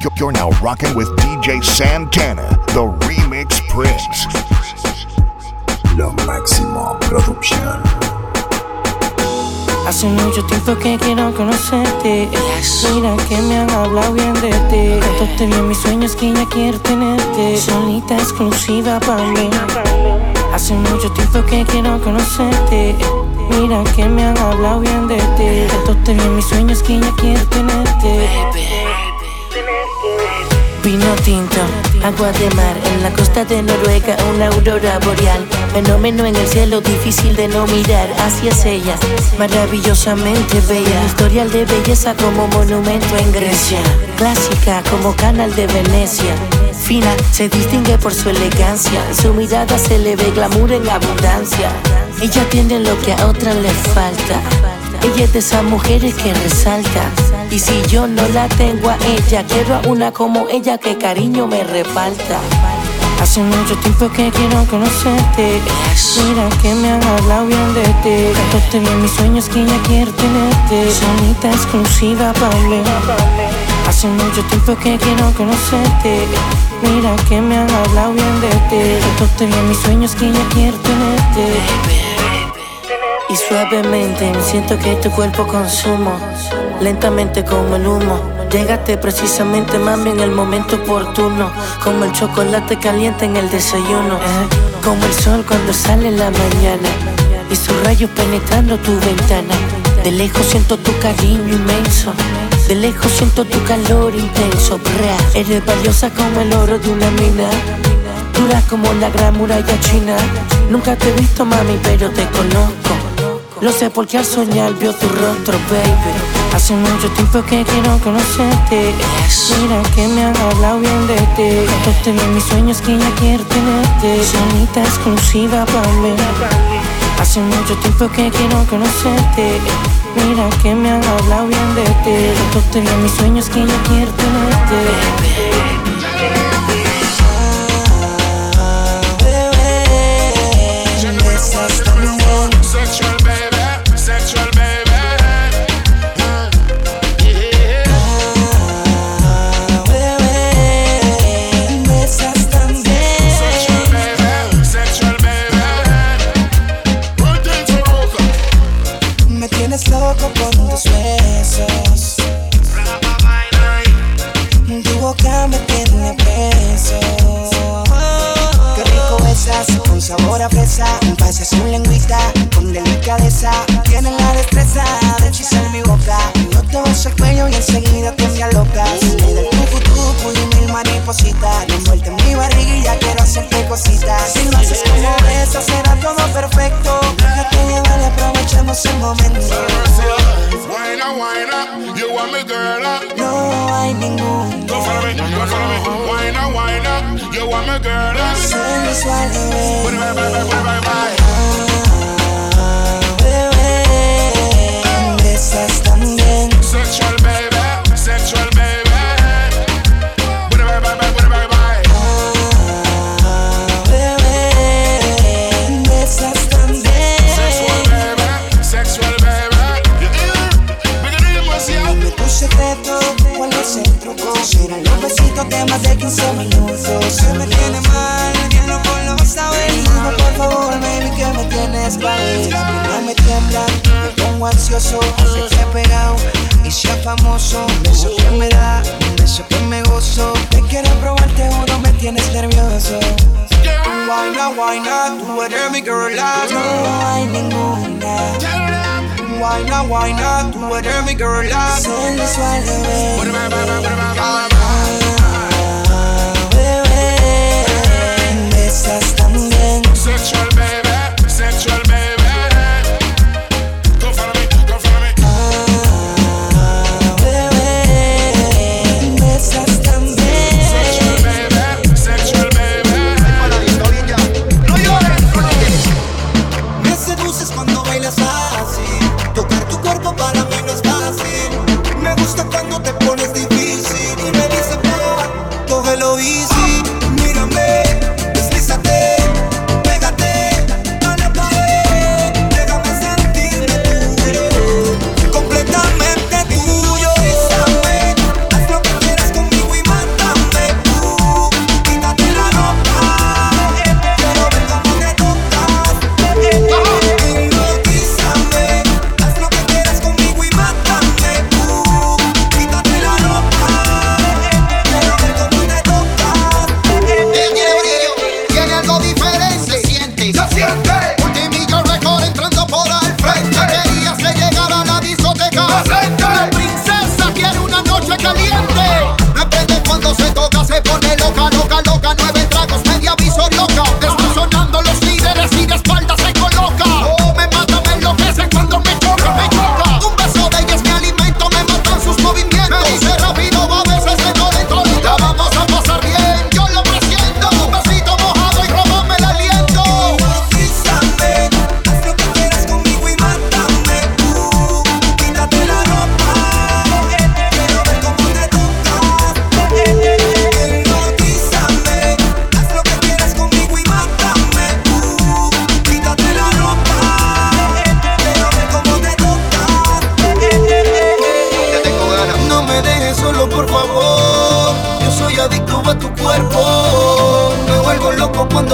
You're now rocking with DJ Santana, the Remix Prince. Lo máximo producción. Hace mucho tiempo que quiero conocerte. Mira que me han hablado bien de ti. Tanto te vi en mis sueños que ya quiero tenerte. Solita exclusiva para mí. Hace mucho tiempo que quiero conocerte. Mira que me han hablado bien de ti. Tanto te vi en mis sueños que ya quiero tenerte. Vino tinto, agua de mar, en la costa de Noruega una aurora boreal. Fenómeno en el cielo difícil de no mirar, es ella, maravillosamente bella. Historial de belleza como monumento en Grecia, clásica como canal de Venecia. Fina, se distingue por su elegancia, su mirada se le ve glamour en abundancia. Ella tiene lo que a otras le falta. Ella es de esas mujeres que resalta. Y si yo no la tengo a ella, quiero a una como ella que cariño me reparta. Hace mucho tiempo que quiero conocerte. Mira que me han hablado bien de ti. Tanto te vi en mis sueños que ya quiero tenerte. Sonita exclusiva para mí. Hace mucho tiempo que quiero conocerte. Mira que me han hablado bien de ti. Tanto te vi en mis sueños que ya quiero tenerte. Y suavemente siento que tu cuerpo consumo, lentamente como el humo. Llegaste precisamente, mami, en el momento oportuno. Como el chocolate caliente en el desayuno. eh. Como el sol cuando sale en la mañana. Y sus rayos penetrando tu ventana. De lejos siento tu cariño inmenso. De lejos siento tu calor intenso. Eres valiosa como el oro de una mina. Dura como la gran muralla china. Nunca te he visto, mami, pero te conozco. Lo sé porque al soñar vio tu rostro, baby. Hace mucho tiempo que quiero conocerte. Mira que me han hablado bien de ti. Tanto te vi en mis sueños que ya quiero tenerte. Sonita exclusiva para mí. Hace mucho tiempo que quiero conocerte. Mira que me han hablado bien de ti. Tanto te vi en mis sueños que ya quiero tenerte. Tus besos. Tu boca me tiene preso. Qué rico besas, con sabor a fresa. Pasas un lengüita con delicadeza. Tienes la destreza de hechizar mi boca. Yo te beso el cuello y enseguida te me alocas. Me da el tucu tucu y mil maripositas. Envuelta en mi barriga y ya quiero hacerte cositas. Si lo haces como esa, será todo perfecto. Déjate llevar y aprovechemos el momento. a whiner, you want me girl up. No whining moon. Go follow me, go follow me. Whiner, whiner, you want me girl up. Sun is wide awake. Bye bye bye bye bye bye. Los besitos de más de 15 minutos. Se me tiene mal, bien no lo vas a ver. Dime por favor, baby, que me tienes para No me tiembla, me pongo ansioso. Hacerte pegado y sea famoso. Un beso que me da, un beso que me gozo. Te quiero probar, te juro, me tienes nervioso. Not, why not? Tú eres mi girl, love. No hay ninguna. Why not, why not? Tú eres mi girl, love. Sensual,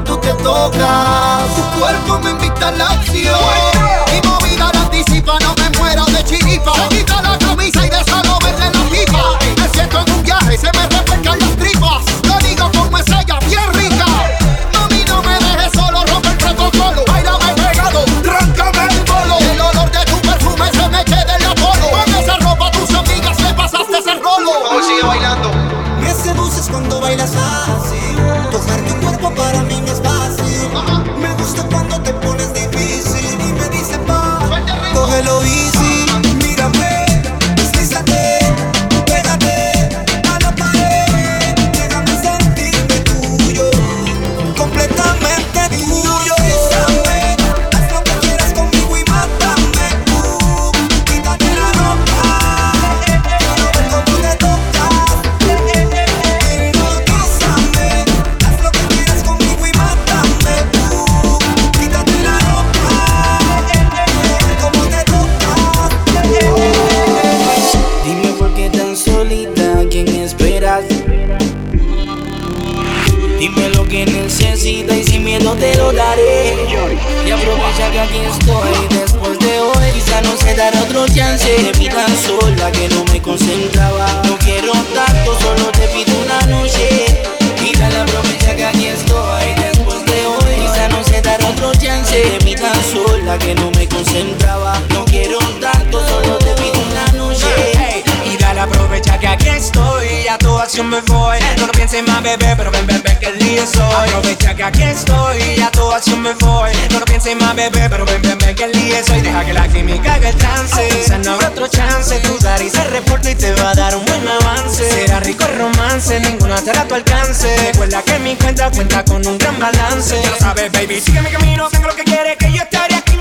tú te tocas. Tu cuerpo me invita a la acción. Aquí estoy después de hoy. Quizá no se dará otro chance. Vi tan sola que no me concentraba. No quiero tanto, solo te pido una noche. Y dale aprovecha que aquí estoy después de hoy. Quizá no se dará otro chance. Vi tan sola que no me concentraba. No quiero tanto, solo te pido una noche. Ey, y dale aprovecha que aquí estoy, a tu acción me voy. No lo pienses más, bebé, pero ven, ven, ven, que el día soy. Aprovecha que aquí estoy, a tu acción me voy. Más, bebé, pero ven, ven, ven, que el día soy. Deja que la química haga el trance. Quizá no habrá otro chance, tu y se reporta y te va a dar un buen avance. Será rico el romance, ninguna a tu alcance. Recuerda que mi cuenta cuenta con un gran balance. Ya lo sabes, baby, sigue mi camino, tengo lo que quieres, que yo estaré aquí.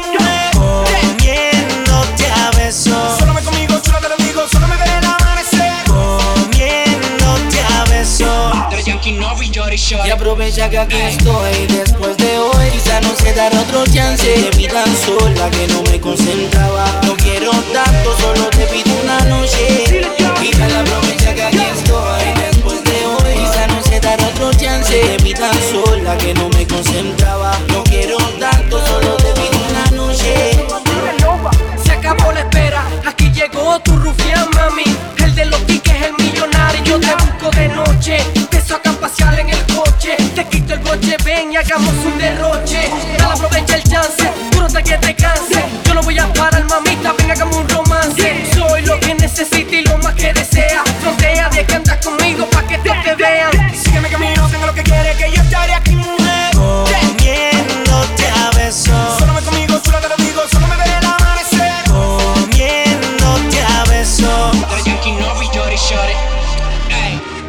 Comiéndote a besos. Solo me conmigo, chulo te lo digo, solo me veré el amanecer. Comiéndote a besos. Y aprovecha que aquí estoy después de no se dará otro chance. Vi tan sola que no me concentraba. No quiero tanto, solo te pido una noche. Y dale aprovecha que aquí estoy después de hoy. Quizá no se dará otro chance. Vi tan sola que no me concentraba. No quiero tanto, solo te pido una noche. Se acabó la espera, aquí llegó tu rufián, mami.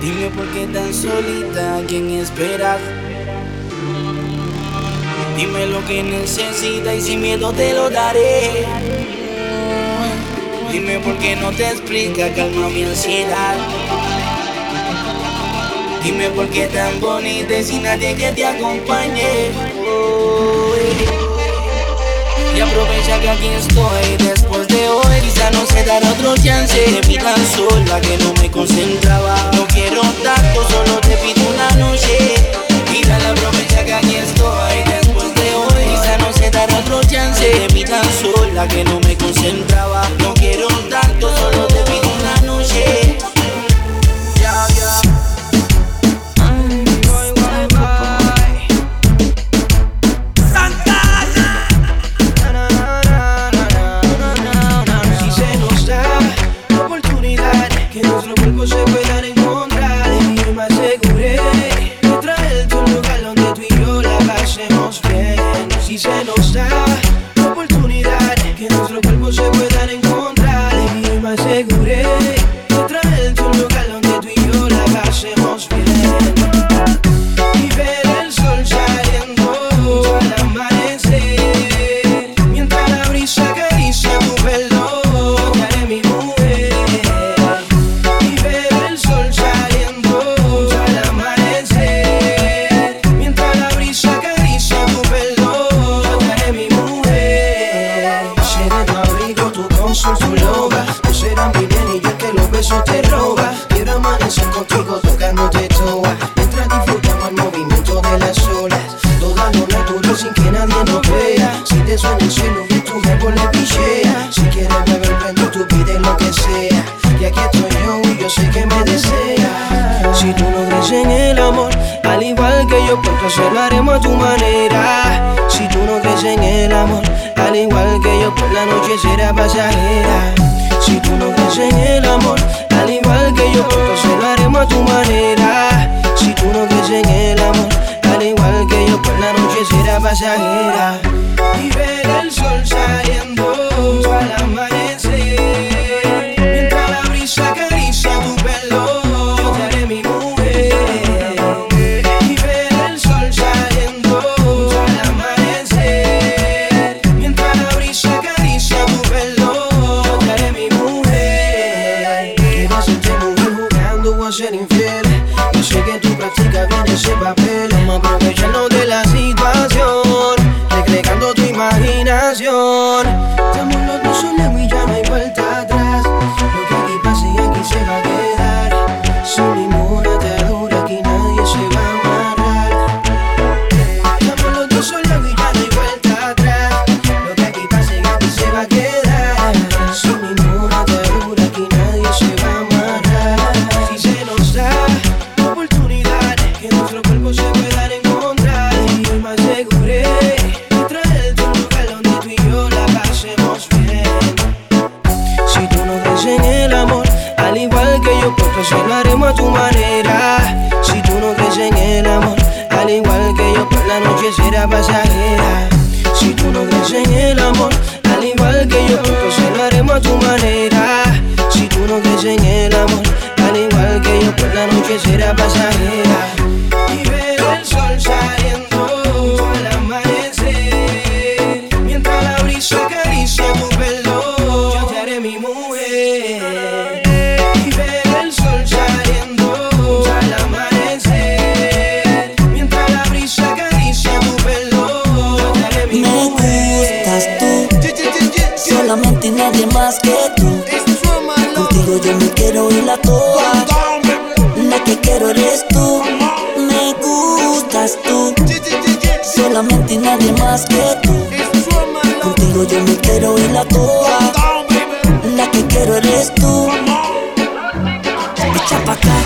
Dime por qué tan solita, ¿a quién esperas? Dime lo que necesitas y sin miedo te lo daré. Dime por qué no te explica, calma mi ansiedad. Dime por qué tan bonita y sin nadie que te acompañe. Y aprovecha que aquí estoy después Quizá no se dará otro chance. Vi tan sola que no me concentraba. No quiero tanto, solo tu manera. Si tú no crees en el amor, al igual que yo, pues la noche será pasajera. Si tú no crees en el amor, al igual que yo, entonces lo haremos a tu manera. Si tú no crees en el amor, al igual que yo, pues la noche será pasajera. Y ver el sol saliendo ir la toa. La que quiero eres tú. Me gustas tú, solamente y nadie más que tú. Contigo yo me quiero ir la toa. La que quiero eres tú. Echa pa' acá,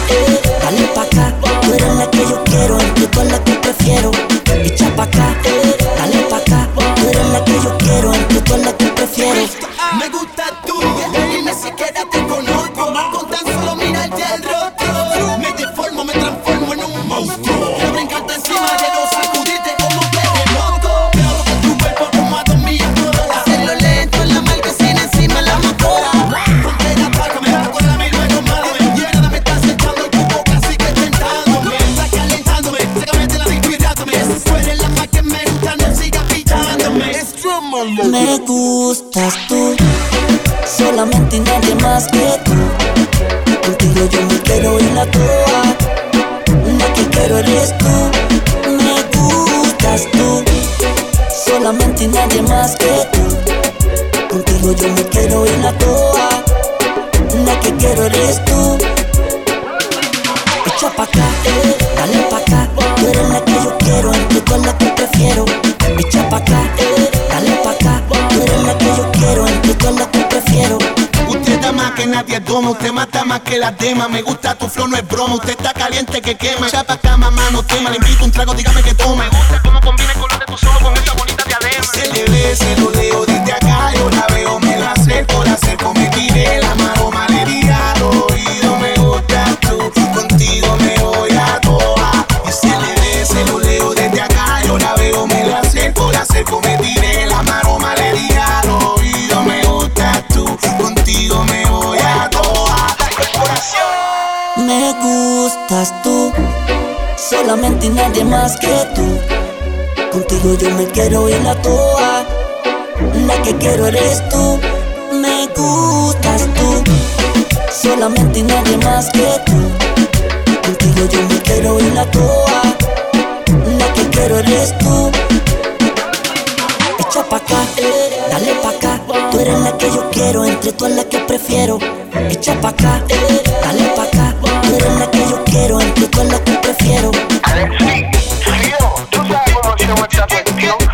eres tú. Me gustas tú, solamente y nadie más que tú. Contigo yo me quiero ir la toa. La que quiero eres tú. Echa pa' acá, dale pa' acá. Tú eres la que yo quiero, entre todas las que prefiero. Echa pa' acá, dale pa' acá. Tú eres la que yo quiero, entre todas las que prefiero. Usted da más que nadie toma, usted mata más que la dema. Me gusta tu flow, no es broma. Usted está caliente que quema. Chapa acá, mamá, no tema. Le invito un trago, dígame que toma. Me gusta cómo combina el color de tus ojos con esa bonita diadema. Se le ve, se lo leo gustas tú, solamente y nadie más que tú. Contigo yo me quiero ir la toa. La que quiero eres tú. Me gustas tú, solamente y nadie más que tú. Contigo yo me quiero ir la toa. La que quiero eres tú. Echa pa' acá, dale pa' acá. Tú eres la que yo quiero, entre todas las que prefiero. Echa pa' acá, dale pa' acá. Tú eres la quiero, en ti todo lo que prefiero. Alexi, Río, tú sabes cómo hacemos esta cuestión.